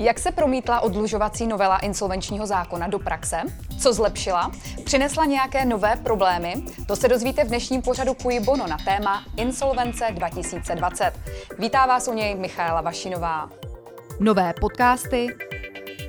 Jak se promítla odlužovací novela insolvenčního zákona do praxe? Co zlepšila? Přinesla nějaké nové problémy? To se dozvíte v dnešním pořadu Kuj Bono na téma Insolvence 2020. Vítá vás u něj Michaela Vašinová. Nové podcasty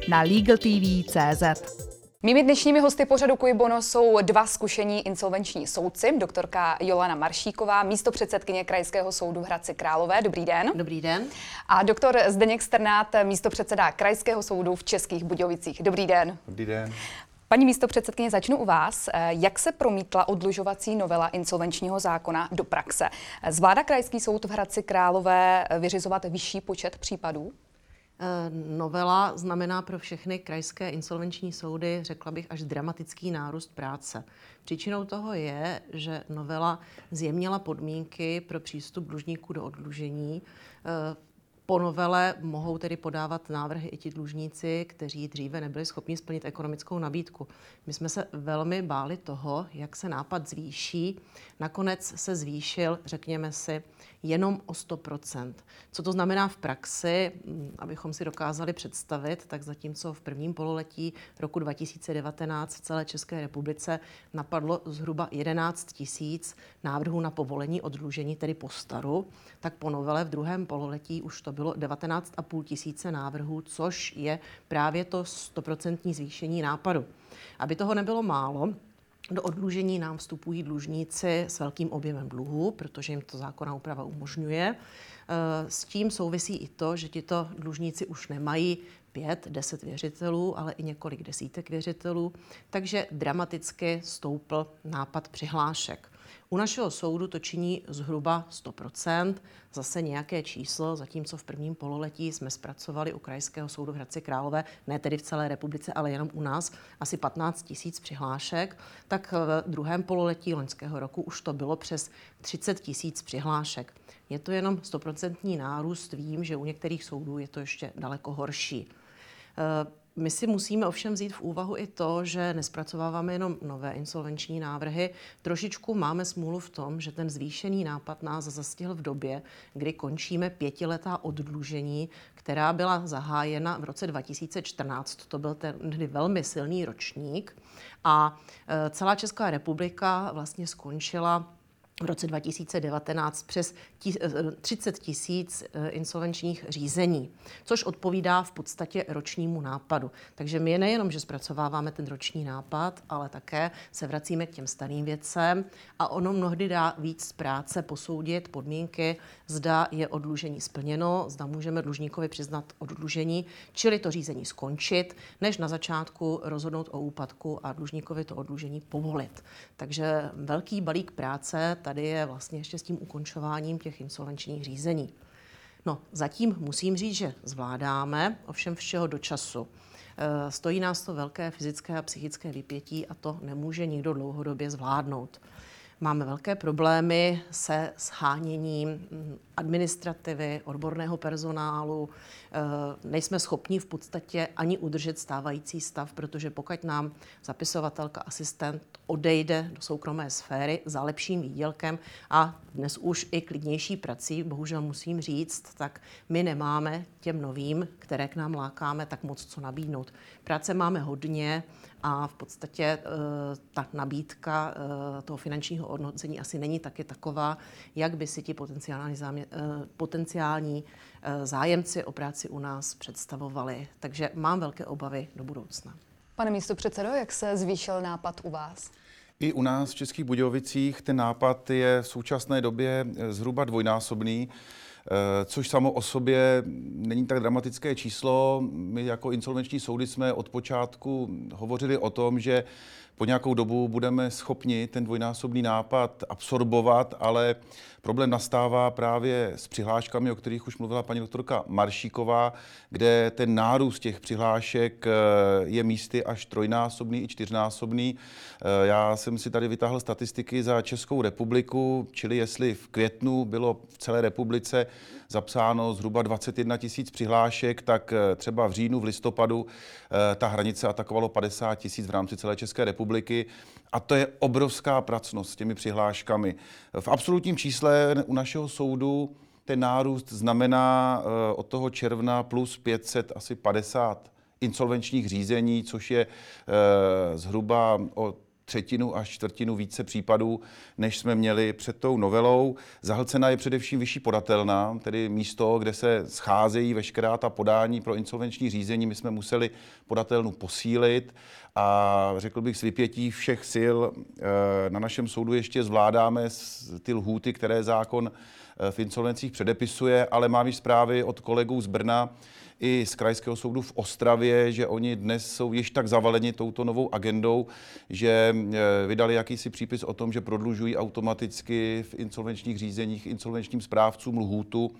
na LegalTV.cz. Mými dnešními hosty pořadu Kujbono jsou dva zkušení insolvenční soudci, doktorka Jolana Maršíková, místo předsedkyně Krajského soudu v Hradci Králové. Dobrý den. Dobrý den. A doktor Zdeněk Strnát, místo předseda Krajského soudu v Českých Budějovicích. Dobrý den. Dobrý den. Paní místo předsedkyně, začnu u vás. Jak se promítla odlužovací novela insolvenčního zákona do praxe? Zvláda Krajský soud v Hradci Králové vyřizovat vyšší počet případů? Eh, novela znamená pro všechny krajské insolvenční soudy, řekla bych, až dramatický nárůst práce. Příčinou toho je, že novela zjemnila podmínky pro přístup dlužníků do odlužení. Po novele mohou tedy podávat návrhy i ti dlužníci, kteří dříve nebyli schopni splnit ekonomickou nabídku. My jsme se velmi báli toho, jak se nápad zvýší. Nakonec se zvýšil, řekněme si, jenom o 100%. Co to znamená v praxi, abychom si dokázali představit, tak zatímco v prvním pololetí roku 2019 v celé České republice napadlo zhruba 11 tisíc návrhů na povolení oddlužení, tedy po staru, tak po novele v druhém pololetí už to bylo 19,5 tisíce návrhů, což je právě to 100% zvýšení nápadu. Aby toho nebylo málo, do odlužení nám vstupují dlužníci s velkým objemem dluhu, protože jim to zákonná úprava umožňuje. Eh, s tím souvisí i to, že tito dlužníci už nemají pět, deset věřitelů, ale i několik desítek věřitelů, takže dramaticky stoupl nápad přihlášek. U našeho soudu to činí zhruba 100%, zase nějaké číslo, zatímco v prvním pololetí jsme zpracovali u Krajského soudu v Hradci Králové, ne tedy v celé republice, ale jenom u nás, asi 15 tisíc přihlášek, tak v druhém pololetí loňského roku už to bylo přes 30 tisíc přihlášek. Je to jenom 100% nárůst, vím, že u některých soudů je to ještě daleko horší. My si musíme ovšem vzít v úvahu i to, že nespracováváme jenom nové insolvenční návrhy. Trošičku máme smůlu v tom, že ten zvýšený nápad nás zastihl v době, kdy končíme pětiletá oddlužení, která byla zahájena v roce 2014. To byl ten velmi silný ročník. A e, celá Česká republika vlastně skončila v roce 2019 přes 30 eh, tisíc eh, insolvenčních řízení, což odpovídá v podstatě ročnímu nápadu. Takže my nejenom, že zpracováváme ten roční nápad, ale také se vracíme k těm starým věcem a ono mnohdy dá víc práce posoudit podmínky, zda je odlužení splněno, zda můžeme dlužníkovi přiznat odlužení, čili to řízení skončit, než na začátku rozhodnout o úpadku a dlužníkovi to odlužení povolit. Takže velký balík práce tady je vlastně ještě s tím ukončováním těch insolvenčních řízení. No, zatím musím říct, že zvládáme, ovšem všeho do času. E, stojí nás to velké fyzické a psychické vypětí a to nemůže nikdo dlouhodobě zvládnout. Máme velké problémy se sháněním mm, administrativy, odborného personálu. Eh, nejsme schopni v podstatě ani udržet stávající stav, protože pokud nám zapisovatelka, asistent odejde do soukromé sféry za lepším výdělkem a dnes už i klidnější prací, bohužel musím říct, tak my nemáme těm novým, které k nám lákáme, tak moc co nabídnout. Práce máme hodně a v podstatě eh, ta nabídka eh, toho finančního hodnocení asi není taky taková, jak by si ti potenciální, zámě, eh, potenciální zájemci o práci u nás představovali. Takže mám velké obavy do budoucna. Pane místo předsedo, jak se zvýšil nápad u vás? I u nás v Českých Budějovicích ten nápad je v současné době zhruba dvojnásobný. Eh, což samo o sobě není tak dramatické číslo. My jako insolvenční soudy jsme od počátku hovořili o tom, že po nějakou dobu budeme schopni ten dvojnásobný nápad absorbovat, ale problém nastává právě s přihláškami, o kterých už mluvila paní doktorka Maršíková, kde ten nárůst těch přihlášek eh, je místy až trojnásobný i čtyřnásobný. Eh, já jsem si tady vytáhl statistiky za Českou republiku, čili jestli v květnu bylo v celé republice zapsáno zhruba 21 tisíc přihlášek, tak eh, třeba v říjnu, v listopadu ta hranice atakovalo 50 tisíc v rámci celé České republiky. A to je obrovská pracnost s těmi přihláškami. V absolutním čísle u našeho soudu ten nárůst znamená eh, od toho června plus 500 asi 50 insolvenčních řízení, což je eh, zhruba o třetinu až čtvrtinu více případů, než jsme měli před tou novelou. Zahlcena je především vyšší podatelná, tedy místo, kde se scházejí veškerá ta podání pro insolvenční řízení. My jsme museli podatelnu posílit a řekl bych s vypětí všech sil eh, na našem soudu ještě zvládáme ty lhůty, které zákon eh, v insolvencích předepisuje, ale mám již zprávy od kolegů z Brna, i z Krajského soudu v Ostravě, že oni dnes jsou již tak zavaleni touto novou agendou, že eh, vydali jakýsi přípis o tom, že prodlužují automaticky v insolvenčních řízeních insolvenčním správcům lhůtu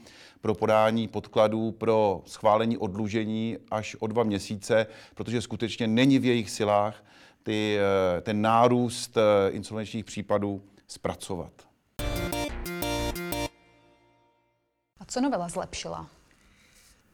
pro podání podkladů pro schválení odlužení až o dva měsíce, protože skutečně není v jejich silách ty, eh, ten nárůst eh, insolvenčních případů zpracovat. A co novela zlepšila?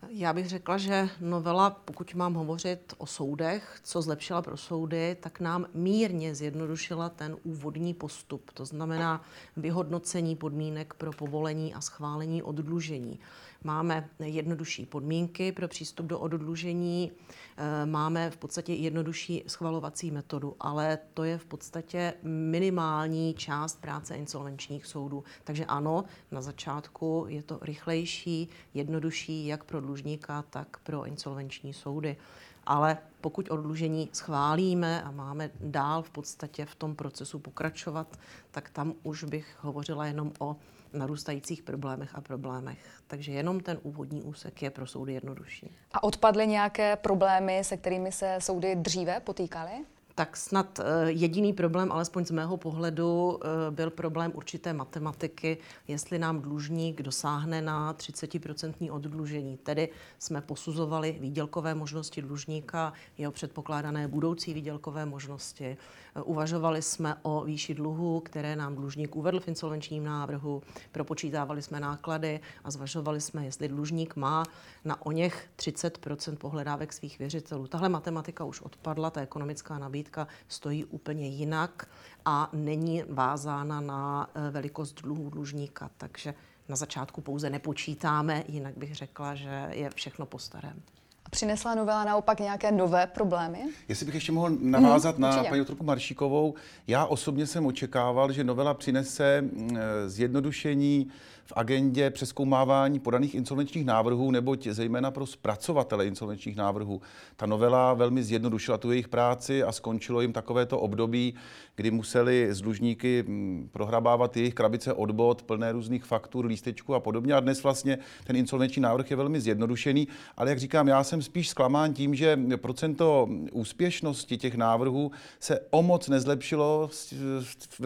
Já bych řekla, že novela, pokud mám hovořit o soudech, co zlepšila pro soudy, tak nám mírně zjednodušila ten úvodní postup. To znamená vyhodnocení podmínek pro povolení a schválení oddlužení. Máme jednodušší podmínky pro přístup do oddlužení, eh, máme v podstatě jednodušší schvalovací metodu, ale to je v podstatě minimální část práce insolvenčních soudů. Takže ano, na začátku je to rychlejší, jednodušší jak pro dlužníka, tak pro insolvenční soudy. Ale pokud odlužení schválíme a máme dál v podstatě v tom procesu pokračovat, tak tam už bych hovořila jenom o narůstajících problémech a problémech. Takže jenom ten úvodní úsek je pro soudy jednodušší. A odpadly nějaké problémy, se kterými se soudy dříve potýkaly? Tak snad eh, jediný problém, alespoň z mého pohledu, eh, byl problém určité matematiky, jestli nám dlužník dosáhne na 30% oddlužení. Tedy jsme posuzovali výdělkové možnosti dlužníka, jeho předpokládané budoucí výdělkové možnosti. Eh, uvažovali jsme o výši dluhu, které nám dlužník uvedl v insolvenčním návrhu, propočítávali jsme náklady a zvažovali jsme, jestli dlužník má na o něch 30% pohledávek svých věřitelů. Tahle matematika už odpadla, ta ekonomická nabídka stojí úplně jinak a není vázána na eh, velikost dluhů dlužníka. Takže na začátku pouze nepočítáme, jinak bych řekla, že je všechno po starém. A přinesla novela naopak nějaké nové problémy? Jestli bych ještě mohl navázat hmm, na paní doktorku Maršíkovou, já osobně jsem očekával, že novela přinese mm, zjednodušení v agendě přeskoumávání podaných insolvenčních návrhů, neboť zejména pro zpracovatele insolvenčních návrhů. Ta novela velmi zjednodušila tu jejich práci a skončilo jim takovéto období, kdy museli z dlužníky mm, prohrabávat jejich krabice odbod, plné různých faktur, lístečků a podobně. A dnes vlastně ten insolvenční návrh je velmi zjednodušený, ale jak říkám, já jsem spíš zklamán tím, že procento úspěšnosti těch návrhů se o moc nezlepšilo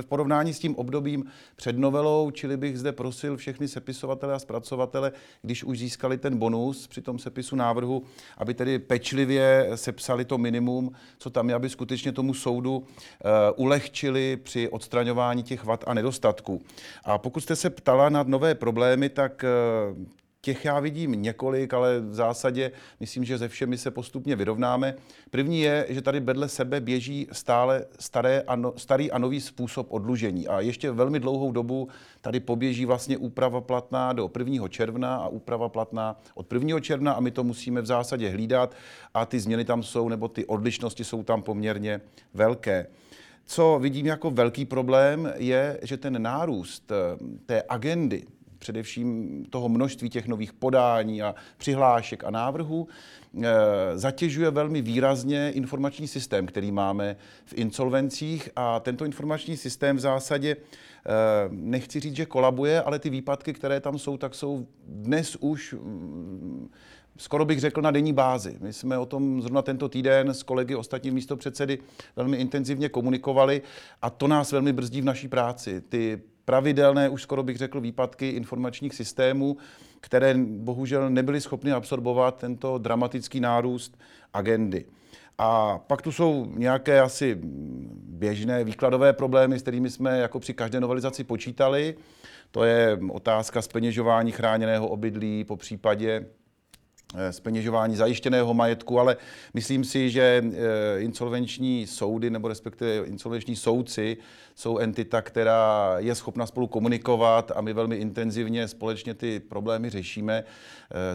v porovnání s tím obdobím před novelou, čili bych zde prosil všechny všechny sepisovatele a zpracovatele, když už získali ten bonus při tom sepisu návrhu, aby tedy pečlivě sepsali to minimum, co tam je, aby skutečně tomu soudu uh, ulehčili při odstraňování těch vad a nedostatků. A pokud jste se ptala na nové problémy, tak uh, Těch já vidím několik, ale v zásadě myslím, že ze všemi se postupně vyrovnáme. První je, že tady vedle sebe běží stále staré a no, starý a nový způsob odlužení. A ještě velmi dlouhou dobu tady poběží vlastně úprava platná do 1. června a úprava platná od 1. června a my to musíme v zásadě hlídat a ty změny tam jsou, nebo ty odlišnosti jsou tam poměrně velké. Co vidím jako velký problém, je, že ten nárůst eh, té agendy, především toho množství těch nových podání a přihlášek a návrhů, eh, zatěžuje velmi výrazně informační systém, který máme v insolvencích a tento informační systém v zásadě eh, nechci říct, že kolabuje, ale ty výpadky, které tam jsou, tak jsou dnes už mm, skoro bych řekl na denní bázi. My jsme o tom zrovna tento týden s kolegy ostatní místo předsedy velmi intenzivně komunikovali a to nás velmi brzdí v naší práci. Ty pravidelné, už skoro bych řekl, výpadky informačních systémů, které bohužel nebyly schopny absorbovat tento dramatický nárůst agendy. A pak tu jsou nějaké asi běžné výkladové problémy, s kterými jsme jako při každé novelizaci počítali. To je otázka speněžování chráněného obydlí, po případě speněžování zajištěného majetku, ale myslím si, že insolvenční soudy nebo respektive insolvenční soudci jsou entita, která je schopna spolu komunikovat a my velmi intenzivně společně ty problémy řešíme,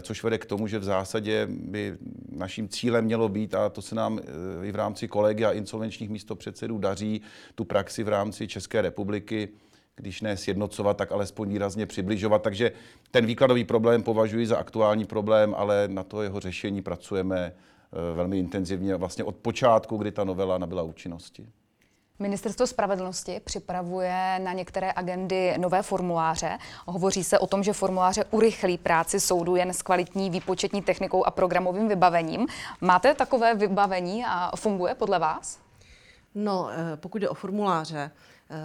což vede k tomu, že v zásadě by naším cílem mělo být, a to se nám i v rámci kolegy a insolvenčních místopředsedů daří, tu praxi v rámci České republiky když ne sjednocovat, tak alespoň výrazně přibližovat. Takže ten výkladový problém považuji za aktuální problém, ale na to jeho řešení pracujeme eh, velmi intenzivně vlastně od počátku, kdy ta novela nabyla účinnosti. Ministerstvo spravedlnosti připravuje na některé agendy nové formuláře. Hovoří se o tom, že formuláře urychlí práci soudu jen s kvalitní výpočetní technikou a programovým vybavením. Máte takové vybavení a funguje podle vás? No, eh, pokud jde o formuláře,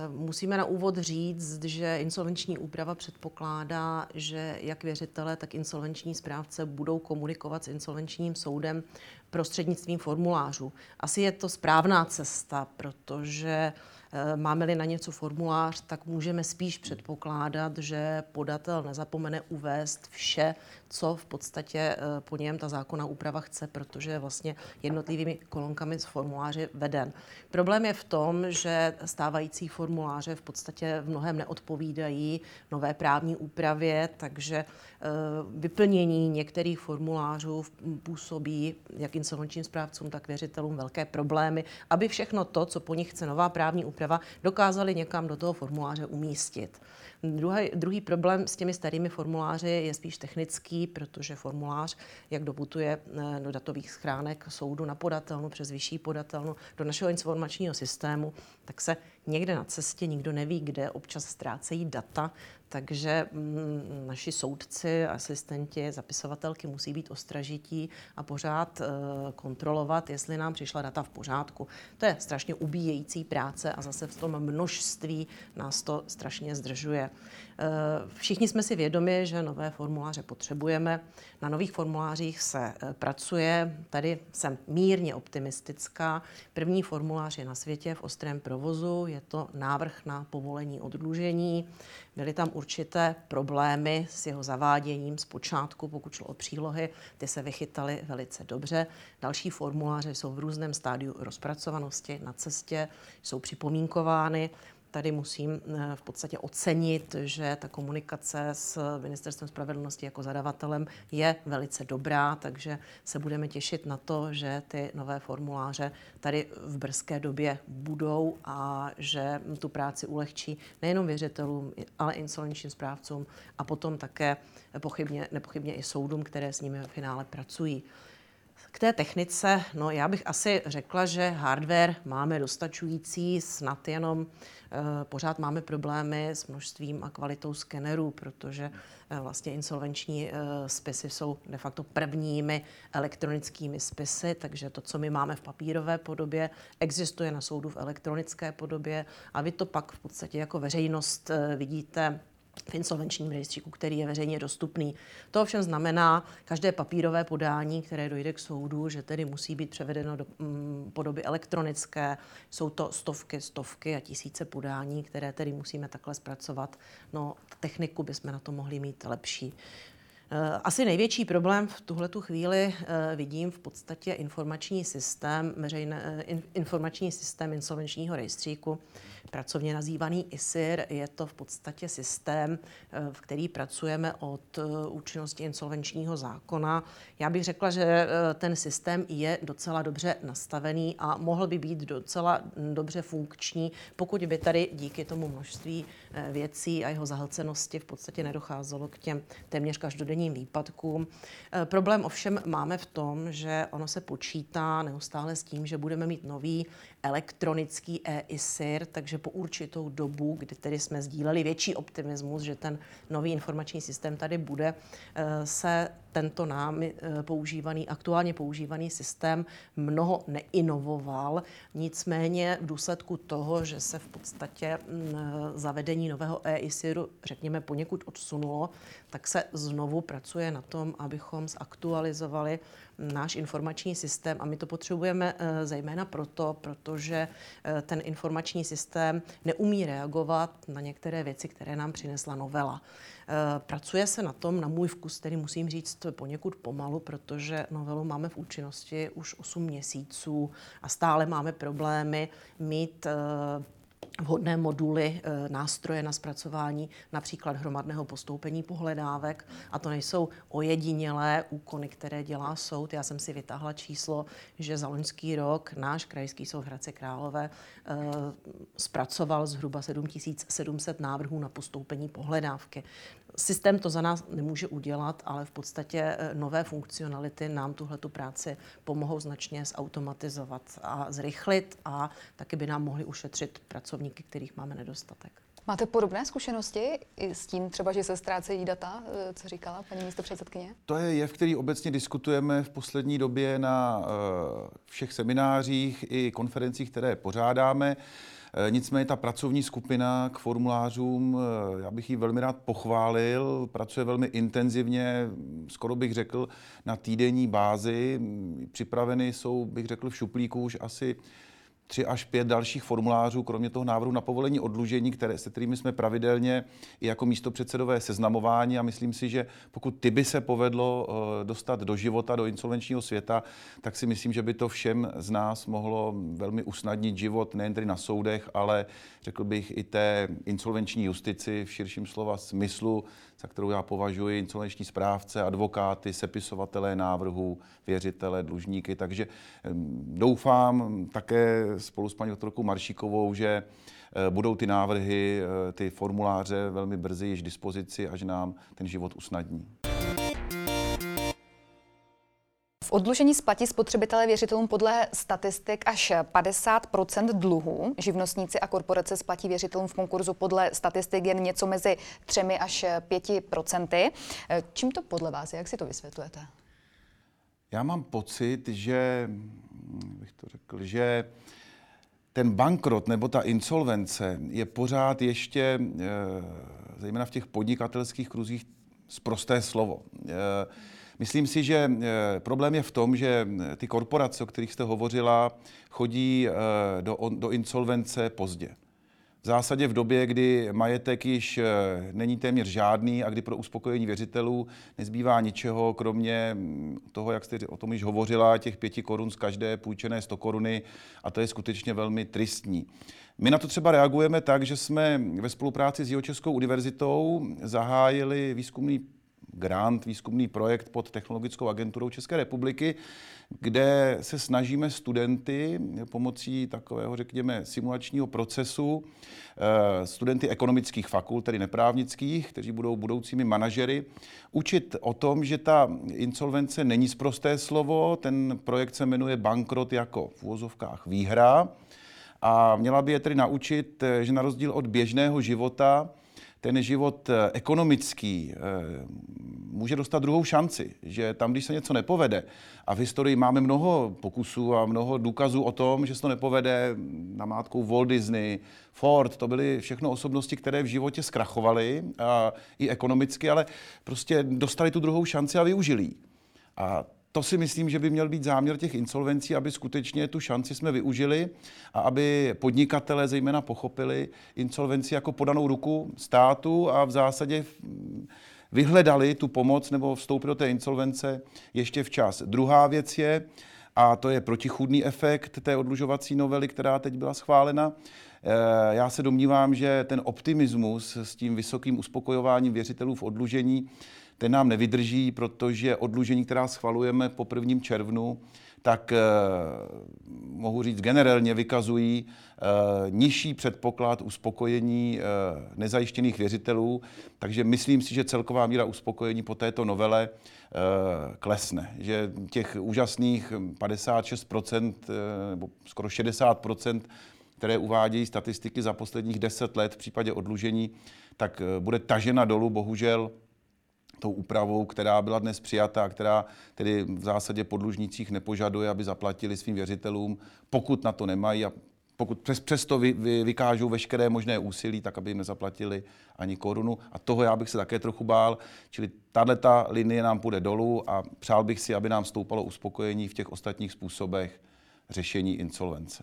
musíme na úvod říct, že insolvenční úprava předpokládá, že jak věřitele, tak insolvenční správce budou komunikovat s insolvenčním soudem prostřednictvím formulářů. Asi je to správná cesta, protože Eh, máme-li na něco formulář, tak můžeme spíš předpokládat, že podatel nezapomene uvést vše, co v podstatě eh, po něm ta zákona úprava chce, protože je vlastně jednotlivými kolonkami z formuláře veden. Problém je v tom, že stávající formuláře v podstatě v mnohem neodpovídají nové právní úpravě, takže eh, vyplnění některých formulářů působí jak insolvenčním správcům, tak věřitelům velké problémy, aby všechno to, co po nich chce nová právní úprava, dokázali někam do toho formuláře umístit. Druhý, druhý problém s těmi starými formuláři je spíš technický, protože formulář, jak dobutuje eh, do datových schránek soudu na podatelnu přes vyšší podatelnu do našeho informačního systému, tak se někde na cestě, nikdo neví kde, občas ztrácejí data, takže mm, naši soudci, asistenti, zapisovatelky musí být ostražití a pořád e, kontrolovat, jestli nám přišla data v pořádku. To je strašně ubíjející práce a zase v tom množství nás to strašně zdržuje. E, všichni jsme si vědomi, že nové formuláře potřebujeme. Na nových formulářích se e, pracuje. Tady jsem mírně optimistická. První formulář je na světě v ostrém provozu. Je to návrh na povolení oddlužení. Byly tam určité problémy s jeho zaváděním z počátku, pokud šlo o přílohy, ty se vychytaly velice dobře. Další formuláře jsou v různém stádiu rozpracovanosti na cestě, jsou připomínkovány. Tady musím eh, v podstatě ocenit, že ta komunikace s Ministerstvem spravedlnosti jako zadavatelem je velice dobrá, takže se budeme těšit na to, že ty nové formuláře tady v brzké době budou a že tu práci ulehčí nejenom věřitelům, ale insolvenčním správcům a potom také pochybně, nepochybně i soudům, které s nimi v finále pracují. K té technice, no já bych asi řekla, že hardware máme dostačující, snad jenom Eh, pořád máme problémy s množstvím a kvalitou skenerů, protože eh, vlastně insolvenční eh, spisy jsou de facto prvními elektronickými spisy, takže to, co my máme v papírové podobě, existuje na soudu v elektronické podobě. A vy to pak v podstatě jako veřejnost vidíte v insolvenčním rejstříku, který je veřejně dostupný. To ovšem znamená každé papírové podání, které dojde k soudu, že tedy musí být převedeno do mm, podoby elektronické. Jsou to stovky, stovky a tisíce podání, které tedy musíme takhle zpracovat. No, techniku bychom na to mohli mít lepší. Eh, asi největší problém v tuhle chvíli eh, vidím v podstatě informační systém, veřejné, eh, informační systém insolvenčního rejstříku, pracovně nazývaný ISIR. Je to v podstatě systém, v který pracujeme od účinnosti insolvenčního zákona. Já bych řekla, že ten systém je docela dobře nastavený a mohl by být docela dobře funkční, pokud by tady díky tomu množství věcí a jeho zahlcenosti v podstatě nedocházelo k těm téměř každodenním denním výpadkům. Eh, problém ovšem máme v tom, že ono se počítá neustále s tím, že budeme mít nový elektronický e-ISIR, takže po určitou dobu, kdy tedy jsme sdíleli větší optimismus, že ten nový informační systém tady bude, eh, se tento námi eh, používaný, aktuálně používaný systém mnoho neinovoval. Nicméně v důsledku toho, že se v podstatě mm, zavedení nového e-ISIRu, řekněme, poněkud odsunulo, tak se znovu pracuje na tom, abychom zaktualizovali náš informační systém a my to potřebujeme zejména proto, protože ten informační systém neumí reagovat na některé věci, které nám přinesla novela. Pracuje se na tom, na můj vkus, který musím říct poněkud pomalu, protože novelu máme v účinnosti už 8 měsíců a stále máme problémy mít vhodné moduly, eh, nástroje na zpracování například hromadného postoupení pohledávek. A to nejsou ojedinělé úkony, které dělá soud. Já jsem si vytáhla číslo, že za loňský rok náš krajský soud Hradce Králové eh, zpracoval zhruba 7700 návrhů na postoupení pohledávky. Systém to za nás nemůže udělat, ale v podstatě eh, nové funkcionality nám tuhle tu práci pomohou značně zautomatizovat a zrychlit a taky by nám mohli ušetřit pracovníky, kterých máme nedostatek. Máte podobné zkušenosti i s tím třeba, že se ztrácejí data, eh, co říkala paní místo předsedkyně? To je jev, který obecně diskutujeme v poslední době na eh, všech seminářích i konferencích, které pořádáme. Eh, nicméně ta pracovní skupina k formulářům, já bych ji velmi rád pochválil, pracuje velmi intenzivně, skoro bych řekl, na týdenní bázi. Připraveny jsou, bych řekl, v šuplíku už asi tři až pět dalších formulářů, kromě toho návrhu na povolení odlužení, které, se kterými jsme pravidelně i jako místo předsedové seznamování a myslím si, že pokud ty by se povedlo eh, dostat do života, do insolvenčního světa, tak si myslím, že by to všem z nás mohlo velmi usnadnit život, nejen tedy na soudech, ale řekl bych i té insolvenční justici v širším slova smyslu, za kterou já považuji insolvenční správce, advokáty, sepisovatelé návrhů, věřitele, dlužníky. Takže doufám také spolu s paní doktorkou Maršíkovou, že eh, budou ty návrhy, eh, ty formuláře velmi brzy již dispozici, až nám ten život usnadní. Odlužení splatí spotřebitelé věřitelům podle statistik až 50% dluhů. Živnostníci a korporace splatí věřitelům v konkurzu podle statistik jen něco mezi 3 až 5% Čím to podle vás je? Jak si to vysvětlujete? Já mám pocit, že, bych to řekl, že ten bankrot nebo ta insolvence je pořád ještě, eh, zejména v těch podnikatelských kruzích, zprosté slovo. Eh, Myslím si, že eh, problém je v tom, že eh, ty korporace, o kterých jste hovořila, chodí eh, do, do insolvence pozdě. V zásadě v době, kdy majetek již není téměř žádný a kdy pro uspokojení věřitelů nezbývá ničeho, kromě mm, toho, jak jste o tom již hovořila, těch pěti korun z každé půjčené 100 koruny a to je skutečně velmi tristní. My na to třeba reagujeme tak, že jsme ve spolupráci s Jihočeskou univerzitou zahájili výzkumný grant, výzkumný projekt pod Technologickou agenturou České republiky, kde se snažíme studenty pomocí takového, řekněme, simulačního procesu, eh, studenty ekonomických fakult, tedy neprávnických, kteří budou budoucími manažery, učit o tom, že ta insolvence není zprosté slovo, ten projekt se jmenuje Bankrot jako v úvozovkách výhra, a měla by je tedy naučit, eh, že na rozdíl od běžného života, ten život eh, ekonomický eh, může dostat druhou šanci, že tam, když se něco nepovede, a v historii máme mnoho pokusů a mnoho důkazů o tom, že se to nepovede, namátkou Walt Disney, Ford, to byly všechno osobnosti, které v životě zkrachovaly, i ekonomicky, ale prostě dostali tu druhou šanci a využili A to si myslím, že by měl být záměr těch insolvencí, aby skutečně tu šanci jsme využili a aby podnikatelé zejména pochopili insolvenci jako podanou ruku státu a v zásadě vyhledali tu pomoc nebo vstoupili do té insolvence ještě včas. Druhá věc je, a to je protichůdný efekt té odlužovací novely, která teď byla schválena. Eh, já se domnívám, že ten optimismus s tím vysokým uspokojováním věřitelů v odlužení ten nám nevydrží, protože odlužení, která schvalujeme po 1. červnu, tak eh, mohu říct generálně vykazují eh, nižší předpoklad uspokojení eh, nezajištěných věřitelů, takže myslím si, že celková míra uspokojení po této novele eh, klesne, že těch úžasných 56% eh, nebo skoro 60%, které uvádějí statistiky za posledních 10 let v případě odlužení, tak eh, bude tažena dolů bohužel tou úpravou, která byla dnes přijata, která tedy v zásadě podlužnících nepožaduje, aby zaplatili svým věřitelům, pokud na to nemají a pokud přes, přesto vy, vy, vykážou veškeré možné úsilí, tak aby jim nezaplatili ani korunu. A toho já bych se také trochu bál. Čili tahle ta linie nám půjde dolů a přál bych si, aby nám stoupalo uspokojení v těch ostatních způsobech řešení insolvence.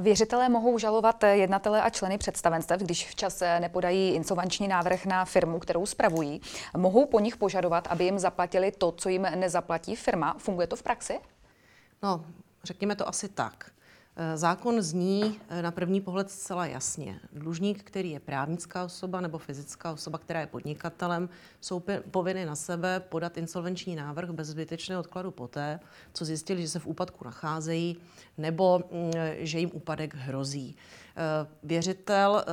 Věřitelé mohou žalovat jednatele a členy představenstev, když včas nepodají insolvenční návrh na firmu, kterou spravují. Mohou po nich požadovat, aby jim zaplatili to, co jim nezaplatí firma. Funguje to v praxi? No, řekněme to asi tak. Eh, zákon zní eh, na první pohled zcela jasně. Dlužník, který je právnická osoba nebo fyzická osoba, která je podnikatelem, jsou povinny na sebe podat insolvenční návrh bez zbytečného odkladu poté, co zjistili, že se v úpadku nacházejí nebo mm, že jim úpadek hrozí. Eh, věřitel,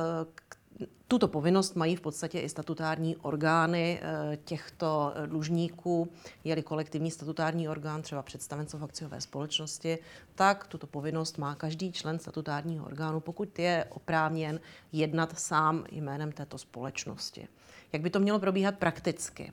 tuto povinnost mají v podstatě i statutární orgány eh, těchto eh, dlužníků. Je-li kolektivní statutární orgán, třeba představenstvo v akciové společnosti, tak tuto povinnost má každý člen statutárního orgánu, pokud je oprávněn jednat sám jménem této společnosti. Jak by to mělo probíhat prakticky?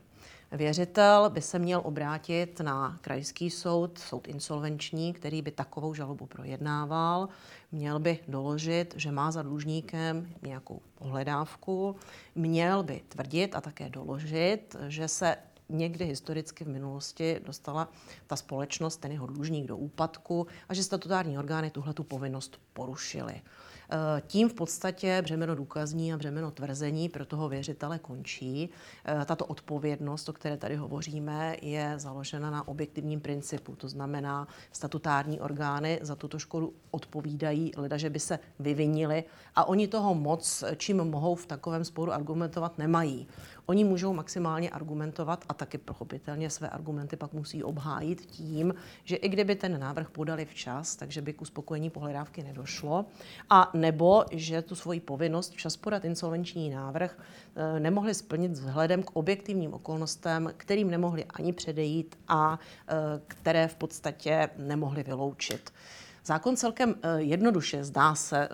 Věřitel by se měl obrátit na krajský soud, soud insolvenční, který by takovou žalobu projednával. Měl by doložit, že má za dlužníkem nějakou pohledávku. Měl by tvrdit a také doložit, že se někdy historicky v minulosti dostala ta společnost, ten jeho dlužník do úpadku a že statutární orgány tuhle tu povinnost porušily. Eh, tím v podstatě břemeno důkazní a břemeno tvrzení pro toho věřitele končí. Eh, tato odpovědnost, o které tady hovoříme, je založena na objektivním principu. To znamená, statutární orgány za tuto škodu odpovídají, leda, že by se vyvinili a oni toho moc, čím mohou v takovém sporu argumentovat, nemají. Oni můžou maximálně argumentovat a taky pochopitelně své argumenty pak musí obhájit tím, že i kdyby ten návrh podali včas, takže by k uspokojení pohledávky nedošlo, a nebo že tu svoji povinnost včas podat insolvenční návrh eh, nemohli splnit vzhledem k objektivním okolnostem, kterým nemohli ani předejít a eh, které v podstatě nemohli vyloučit. Zákon celkem eh, jednoduše, zdá se,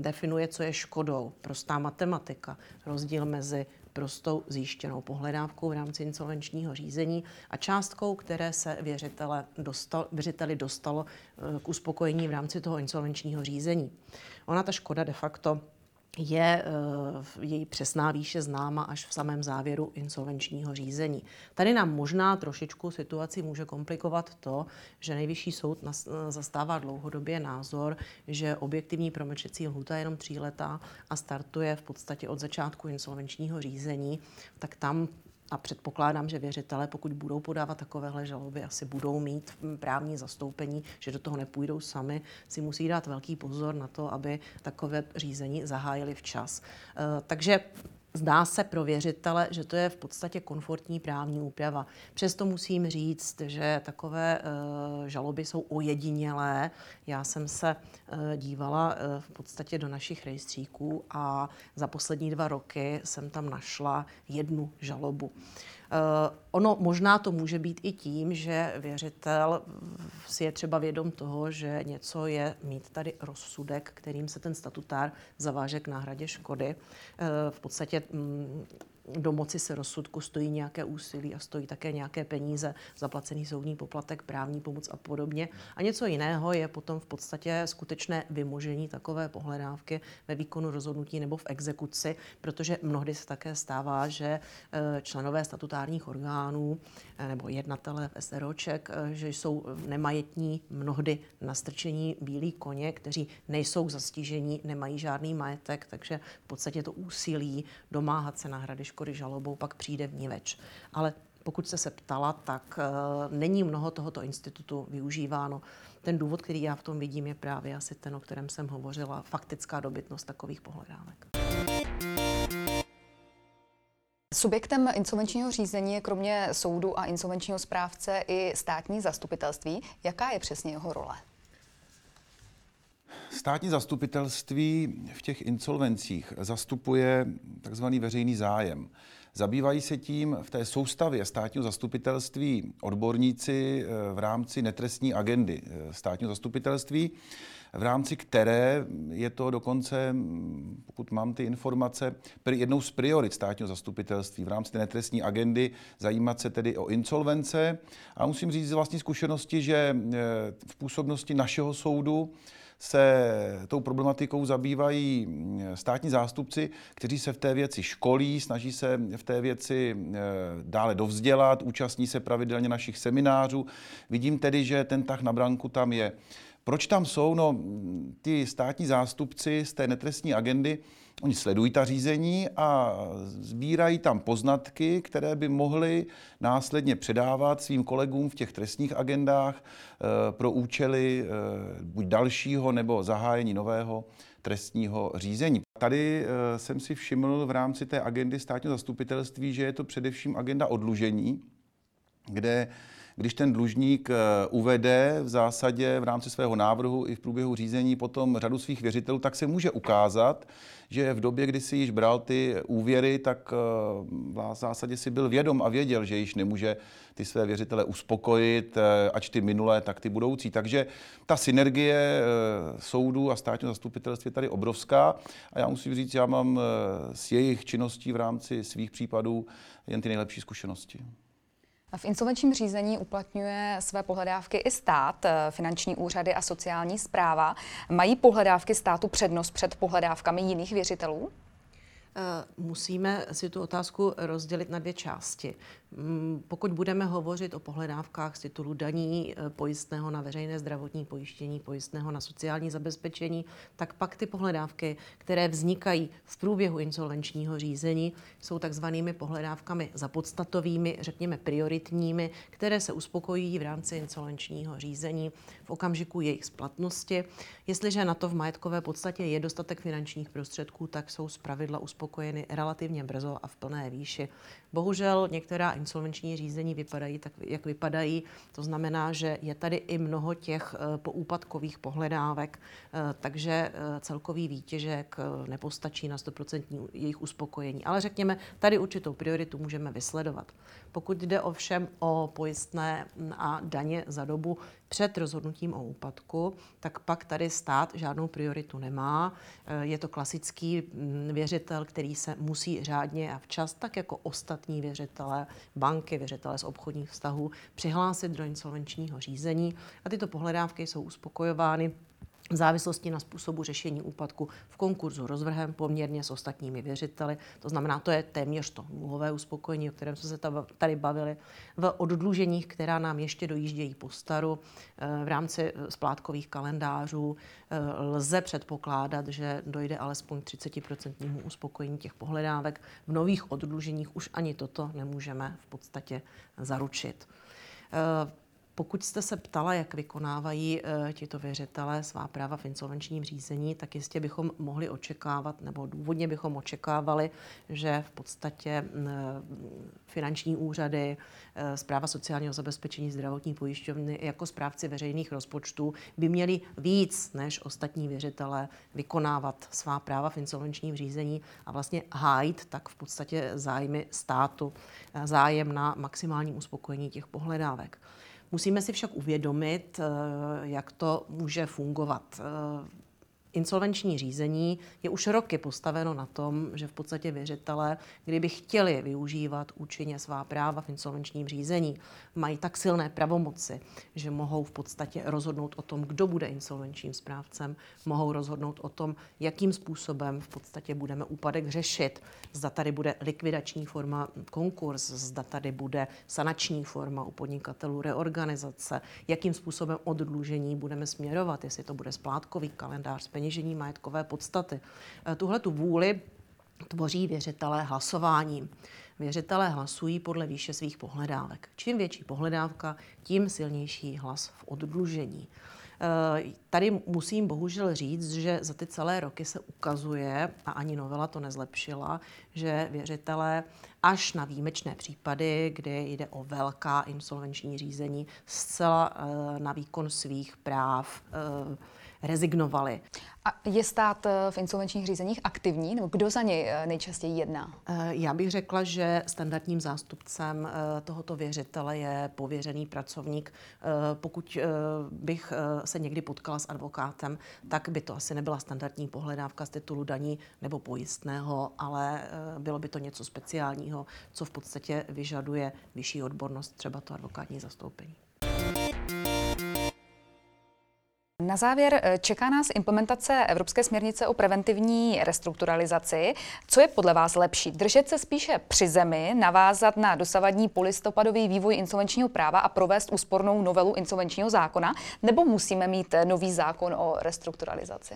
definuje, co je škodou. Prostá matematika. Rozdíl mezi prostou zjištěnou pohledávkou v rámci insolvenčního řízení a částkou, které se věřitele dostal, věřiteli dostalo eh, k uspokojení v rámci toho insolvenčního řízení. Ona ta škoda de facto je uh, její přesná výše známa až v samém závěru insolvenčního řízení. Tady nám možná trošičku situaci může komplikovat to, že nejvyšší soud nas, eh, zastává dlouhodobě názor, že objektivní promlčecí lhuta je jenom tří letá a startuje v podstatě od začátku insolvenčního řízení, tak tam a předpokládám, že věřitelé, pokud budou podávat takovéhle žaloby, asi budou mít právní zastoupení, že do toho nepůjdou sami, si musí dát velký pozor na to, aby takové řízení zahájili včas. Eh, takže Zdá se pro věřitele, že to je v podstatě komfortní právní úprava. Přesto musím říct, že takové e, žaloby jsou ojedinělé. Já jsem se e, dívala e, v podstatě do našich rejstříků a za poslední dva roky jsem tam našla jednu žalobu. Ono možná to může být i tím, že věřitel si je třeba vědom toho, že něco je mít tady rozsudek, kterým se ten statutár zaváže k náhradě škody. Uh, v podstatě mm, domoci se rozsudku stojí nějaké úsilí a stojí také nějaké peníze, zaplacený soudní poplatek, právní pomoc a podobně. A něco jiného je potom v podstatě skutečné vymožení takové pohledávky ve výkonu rozhodnutí nebo v exekuci, protože mnohdy se také stává, že eh, členové statutárních orgánů eh, nebo jednatelé SROček, eh, že jsou nemajetní, mnohdy nastrčení bílí koně, kteří nejsou zastižení, nemají žádný majetek, takže v podstatě to úsilí domáhat se náhrady škody žalobou, pak přijde vníveč. Ale pokud jste se ptala, tak uh, není mnoho tohoto institutu využíváno. Ten důvod, který já v tom vidím, je právě asi ten, o kterém jsem hovořila, faktická dobytnost takových pohledávek. Subjektem insolvenčního řízení je kromě soudu a insolvenčního správce i státní zastupitelství. Jaká je přesně jeho role? Státní zastupitelství v těch insolvencích zastupuje takzvaný veřejný zájem. Zabývají se tím v té soustavě státního zastupitelství odborníci eh, v rámci netrestní agendy eh, státního zastupitelství, v rámci které je to dokonce, hm, pokud mám ty informace, jednou z priorit státního zastupitelství v rámci té netrestní agendy zajímat se tedy o insolvence. A musím říct z vlastní zkušenosti, že eh, v působnosti našeho soudu se tou problematikou zabývají mm, státní zástupci, kteří se v té věci školí, snaží se v té věci eh, dále dovzdělat, účastní se pravidelně našich seminářů. Vidím tedy, že ten tah na branku tam je. Proč tam jsou? No, ty státní zástupci z té netrestní agendy, oni sledují ta řízení a sbírají tam poznatky, které by mohli následně předávat svým kolegům v těch trestních agendách eh, pro účely eh, buď dalšího nebo zahájení nového trestního řízení. Tady eh, jsem si všiml v rámci té agendy státního zastupitelství, že je to především agenda odlužení, kde když ten dlužník eh, uvede v zásadě v rámci svého návrhu i v průběhu řízení potom řadu svých věřitelů, tak se může ukázat, že v době, kdy si již bral ty úvěry, tak eh, v zásadě si byl vědom a věděl, že již nemůže ty své věřitele uspokojit, eh, ač ty minulé, tak ty budoucí. Takže ta synergie soudů a státního zastupitelství je tady obrovská a já musím říct, já mám s jejich činností v rámci svých případů jen ty nejlepší zkušenosti. V insolvenčním řízení uplatňuje své pohledávky i stát, eh, finanční úřady a sociální zpráva. Mají pohledávky státu přednost před pohledávkami jiných věřitelů? Eh, musíme si tu otázku rozdělit na dvě části. Mm, pokud budeme hovořit o pohledávkách z titulu daní, eh, pojistného na veřejné zdravotní pojištění, pojistného na sociální zabezpečení, tak pak ty pohledávky, které vznikají v průběhu insolvenčního řízení, jsou takzvanými pohledávkami zapodstatovými, řekněme prioritními, které se uspokojí v rámci insolvenčního řízení v okamžiku jejich splatnosti. Jestliže na to v majetkové podstatě je dostatek finančních prostředků, tak jsou zpravidla uspokojeny relativně brzo a v plné výši. Bohužel některá insolvenční řízení vypadají tak, jak vypadají. To znamená, že je tady i mnoho těch eh, poúpadkových pohledávek, eh, takže eh, celkový výtěžek nepostačí na 100% jejich uspokojení. Ale řekněme, tady určitou prioritu můžeme vysledovat. Pokud jde ovšem o pojistné a daně za dobu před rozhodnutím o úpadku, tak pak tady stát žádnou prioritu nemá. Je to klasický mm, věřitel, který se musí řádně a včas, tak jako ostatní věřitele, banky, věřitele z obchodních vztahů, přihlásit do insolvenčního řízení a tyto pohledávky jsou uspokojovány v závislosti na způsobu řešení úpadku v konkurzu rozvrhem poměrně s ostatními věřiteli. To znamená, to je téměř to nulové uspokojení, o kterém jsme se tady bavili. V oddluženích, která nám ještě dojíždějí po staru, eh, v rámci eh, splátkových kalendářů eh, lze předpokládat, že dojde alespoň 30% uspokojení těch pohledávek. V nových oddluženích už ani toto nemůžeme v podstatě zaručit. Pokud jste se ptala, jak vykonávají e, tito věřitelé svá práva v insolvenčním řízení, tak jistě bychom mohli očekávat, nebo důvodně bychom očekávali, že v podstatě e, finanční úřady, e, zpráva sociálního zabezpečení zdravotní pojišťovny jako správci veřejných rozpočtů by měli víc než ostatní věřitelé vykonávat svá práva v insolvenčním řízení a vlastně hájit tak v podstatě zájmy státu, zájem na maximálním uspokojení těch pohledávek. Musíme si však uvědomit, eh, jak to může fungovat. Insolvenční řízení je už roky postaveno na tom, že v podstatě věřitelé, kdyby chtěli využívat účinně svá práva v insolvenčním řízení, mají tak silné pravomoci, že mohou v podstatě rozhodnout o tom, kdo bude insolvenčním správcem, mohou rozhodnout o tom, jakým způsobem v podstatě budeme úpadek řešit. Zda tady bude likvidační forma konkurs, zda tady bude sanační forma u podnikatelů reorganizace, jakým způsobem oddlužení budeme směrovat, jestli to bude splátkový kalendář, peněžení majetkové podstaty. Eh, tuhle tu vůli tvoří věřitelé hlasováním. Věřitelé hlasují podle výše svých pohledávek. Čím větší pohledávka, tím silnější hlas v oddlužení. Eh, tady musím bohužel říct, že za ty celé roky se ukazuje, a ani novela to nezlepšila, že věřitelé až na výjimečné případy, kdy jde o velká insolvenční řízení, zcela eh, na výkon svých práv rezignovali. A je stát eh, v insolvenčních řízeních aktivní, nebo kdo za něj eh, nejčastěji jedná? Eh, já bych řekla, že standardním zástupcem tohoto věřitele je pověřený pracovník. Pokud bych se někdy potkala s advokátem, tak by to asi nebyla standardní pohledávka z titulu daní nebo pojistného, ale bylo by to něco speciálního, co v podstatě vyžaduje vyšší odbornost, třeba to advokátní zastoupení. Na závěr eh, čeká nás implementace Evropské směrnice o preventivní restrukturalizaci. Co je podle vás lepší? Držet se spíše při zemi, navázat na dosavadní polistopadový vývoj insolvenčního práva a provést úspornou novelu insolvenčního zákona, nebo musíme mít eh, nový zákon o restrukturalizaci?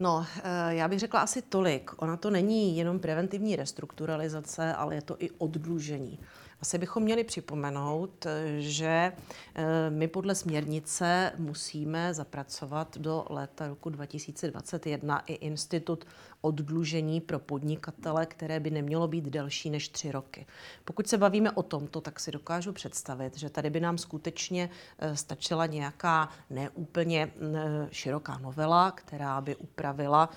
No, eh, já bych řekla asi tolik. Ona to není jenom preventivní restrukturalizace, ale je to i oddlužení. Asi bychom měli připomenout, že eh, my podle směrnice musíme zapracovat do léta roku 2021 i institut oddlužení pro podnikatele, které by nemělo být delší než tři roky. Pokud se bavíme o tomto, tak si dokážu představit, že tady by nám skutečně eh, stačila nějaká neúplně eh, široká novela, která by upravila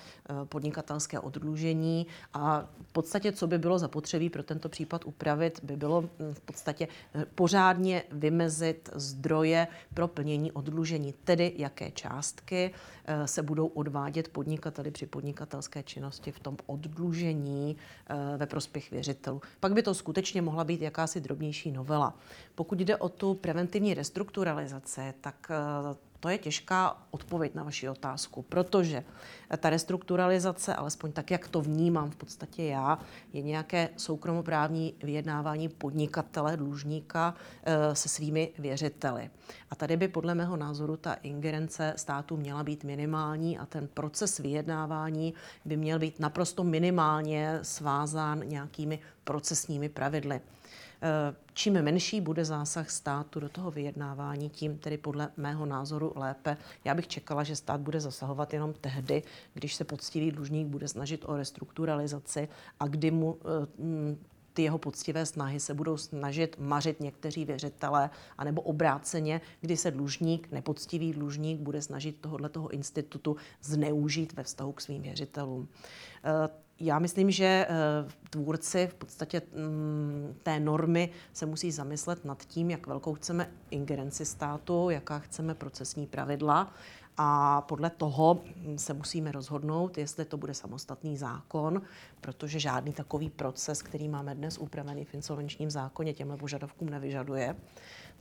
podnikatelské oddlužení. A v podstatě, co by bylo zapotřebí pro tento případ upravit, by bylo v podstatě eh, pořádně vymezit zdroje pro plnění odlužení, tedy jaké částky eh, se budou odvádět podnikateli při podnikatelské činnosti v tom oddlužení eh, ve prospěch věřitelů. Pak by to skutečně mohla být jakási drobnější novela. Pokud jde o tu preventivní restrukturalizaci, tak to je těžká odpověď na vaši otázku, protože ta restrukturalizace, alespoň tak, jak to vnímám v podstatě já, je nějaké soukromoprávní vyjednávání podnikatele, dlužníka eh, se svými věřiteli. A tady by podle mého názoru ta ingerence státu měla být minimální a ten proces vyjednávání by měl být naprosto minimálně svázán nějakými procesními pravidly. Eh, čím menší bude zásah státu do toho vyjednávání, tím tedy podle mého názoru lépe. Já bych čekala, že stát bude zasahovat jenom tehdy, když se poctivý dlužník bude snažit o restrukturalizaci a kdy mu eh, ty jeho poctivé snahy se budou snažit mařit někteří věřitelé, anebo obráceně, kdy se dlužník, nepoctivý dlužník, bude snažit tohoto institutu zneužít ve vztahu k svým věřitelům. Eh, já myslím, že eh, tvůrci v podstatě mm, té normy se musí zamyslet nad tím, jak velkou chceme ingerenci státu, jaká chceme procesní pravidla a podle toho se musíme rozhodnout, jestli to bude samostatný zákon, protože žádný takový proces, který máme dnes upravený v insolvenčním zákoně, těmhle požadavkům nevyžaduje.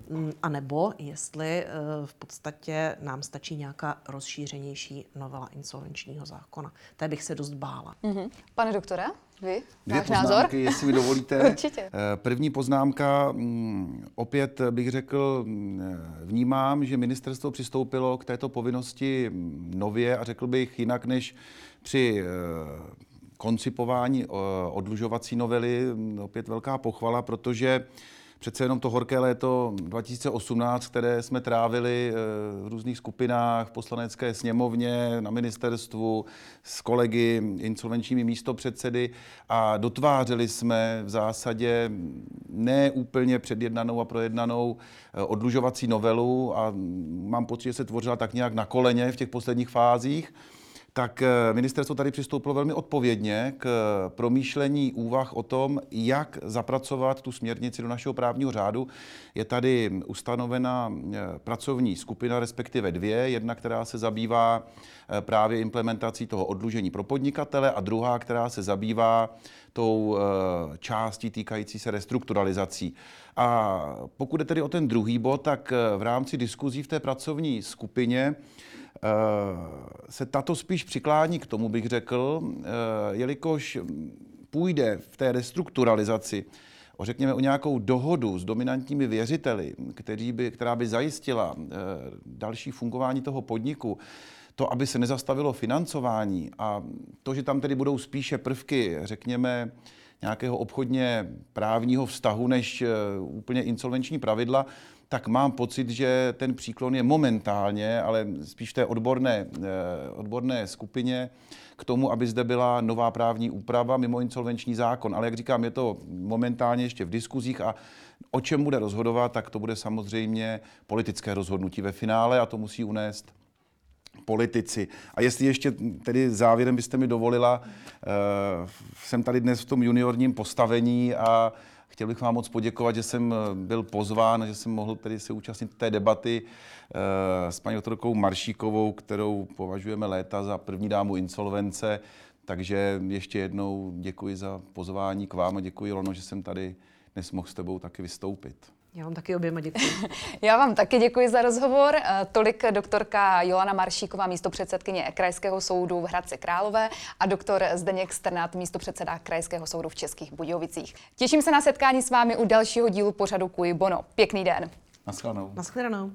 Mm, a nebo jestli eh, v podstatě nám stačí nějaká rozšířenější novela insolvenčního zákona. Té bych se dost bála. Mm-hmm. Pane doktore, vy? Dvě Váš poznámky, názor? jestli mi dovolíte. Určitě. Eh, první poznámka, mm, opět bych řekl, mm, vnímám, že ministerstvo přistoupilo k této povinnosti nově a řekl bych jinak než při eh, koncipování odlužovací novely. Opět velká pochvala, protože přece jenom to horké léto 2018, které jsme trávili eh, v různých skupinách, v poslanecké sněmovně, na ministerstvu, s kolegy, insolvenčními místopředsedy a dotvářeli jsme v zásadě ne úplně předjednanou a projednanou eh, odlužovací novelu a mám pocit, že se tvořila tak nějak na koleně v těch posledních fázích tak eh, ministerstvo tady přistoupilo velmi odpovědně k promýšlení úvah o tom, jak zapracovat tu směrnici do našeho právního řádu. Je tady ustanovena eh, pracovní skupina, respektive dvě. Jedna, která se zabývá eh, právě implementací toho odlužení pro podnikatele a druhá, která se zabývá tou částí týkající se restrukturalizací. A pokud je tedy o ten druhý bod, tak v rámci diskuzí v té pracovní skupině Eh, se tato spíš přiklání k tomu, bych řekl, eh, jelikož půjde v té restrukturalizaci o řekněme o nějakou dohodu s dominantními věřiteli, který by, která by zajistila eh, další fungování toho podniku, to, aby se nezastavilo financování a to, že tam tedy budou spíše prvky, řekněme, nějakého obchodně právního vztahu než úplně insolvenční pravidla, tak mám pocit, že ten příklon je momentálně, ale spíš v té odborné, eh, odborné skupině k tomu, aby zde byla nová právní úprava mimo insolvenční zákon. Ale jak říkám, je to momentálně ještě v diskuzích a o čem bude rozhodovat, tak to bude samozřejmě politické rozhodnutí ve finále a to musí unést politici. A jestli ještě tedy závěrem byste mi dovolila, uh, jsem tady dnes v tom juniorním postavení a Chtěl bych vám moc poděkovat, že jsem eh, byl pozván, že jsem mohl tedy se účastnit té debaty eh, s paní doktorkou Maršíkovou, kterou považujeme léta za první dámu insolvence. Takže ještě jednou děkuji za pozvání k vám a děkuji, Lono, že jsem tady dnes mohl s tebou taky vystoupit. Já vám taky oběma děkuji. Já vám taky děkuji za rozhovor. Eh, tolik doktorka Jolana Maršíková, místo předsedkyně Krajského soudu v Hradci Králové a doktor Zdeněk Strnat, místo předseda Krajského soudu v Českých Budějovicích. Těším se na setkání s vámi u dalšího dílu pořadu Kuj Bono. Pěkný den. Naschledanou. Naschledanou.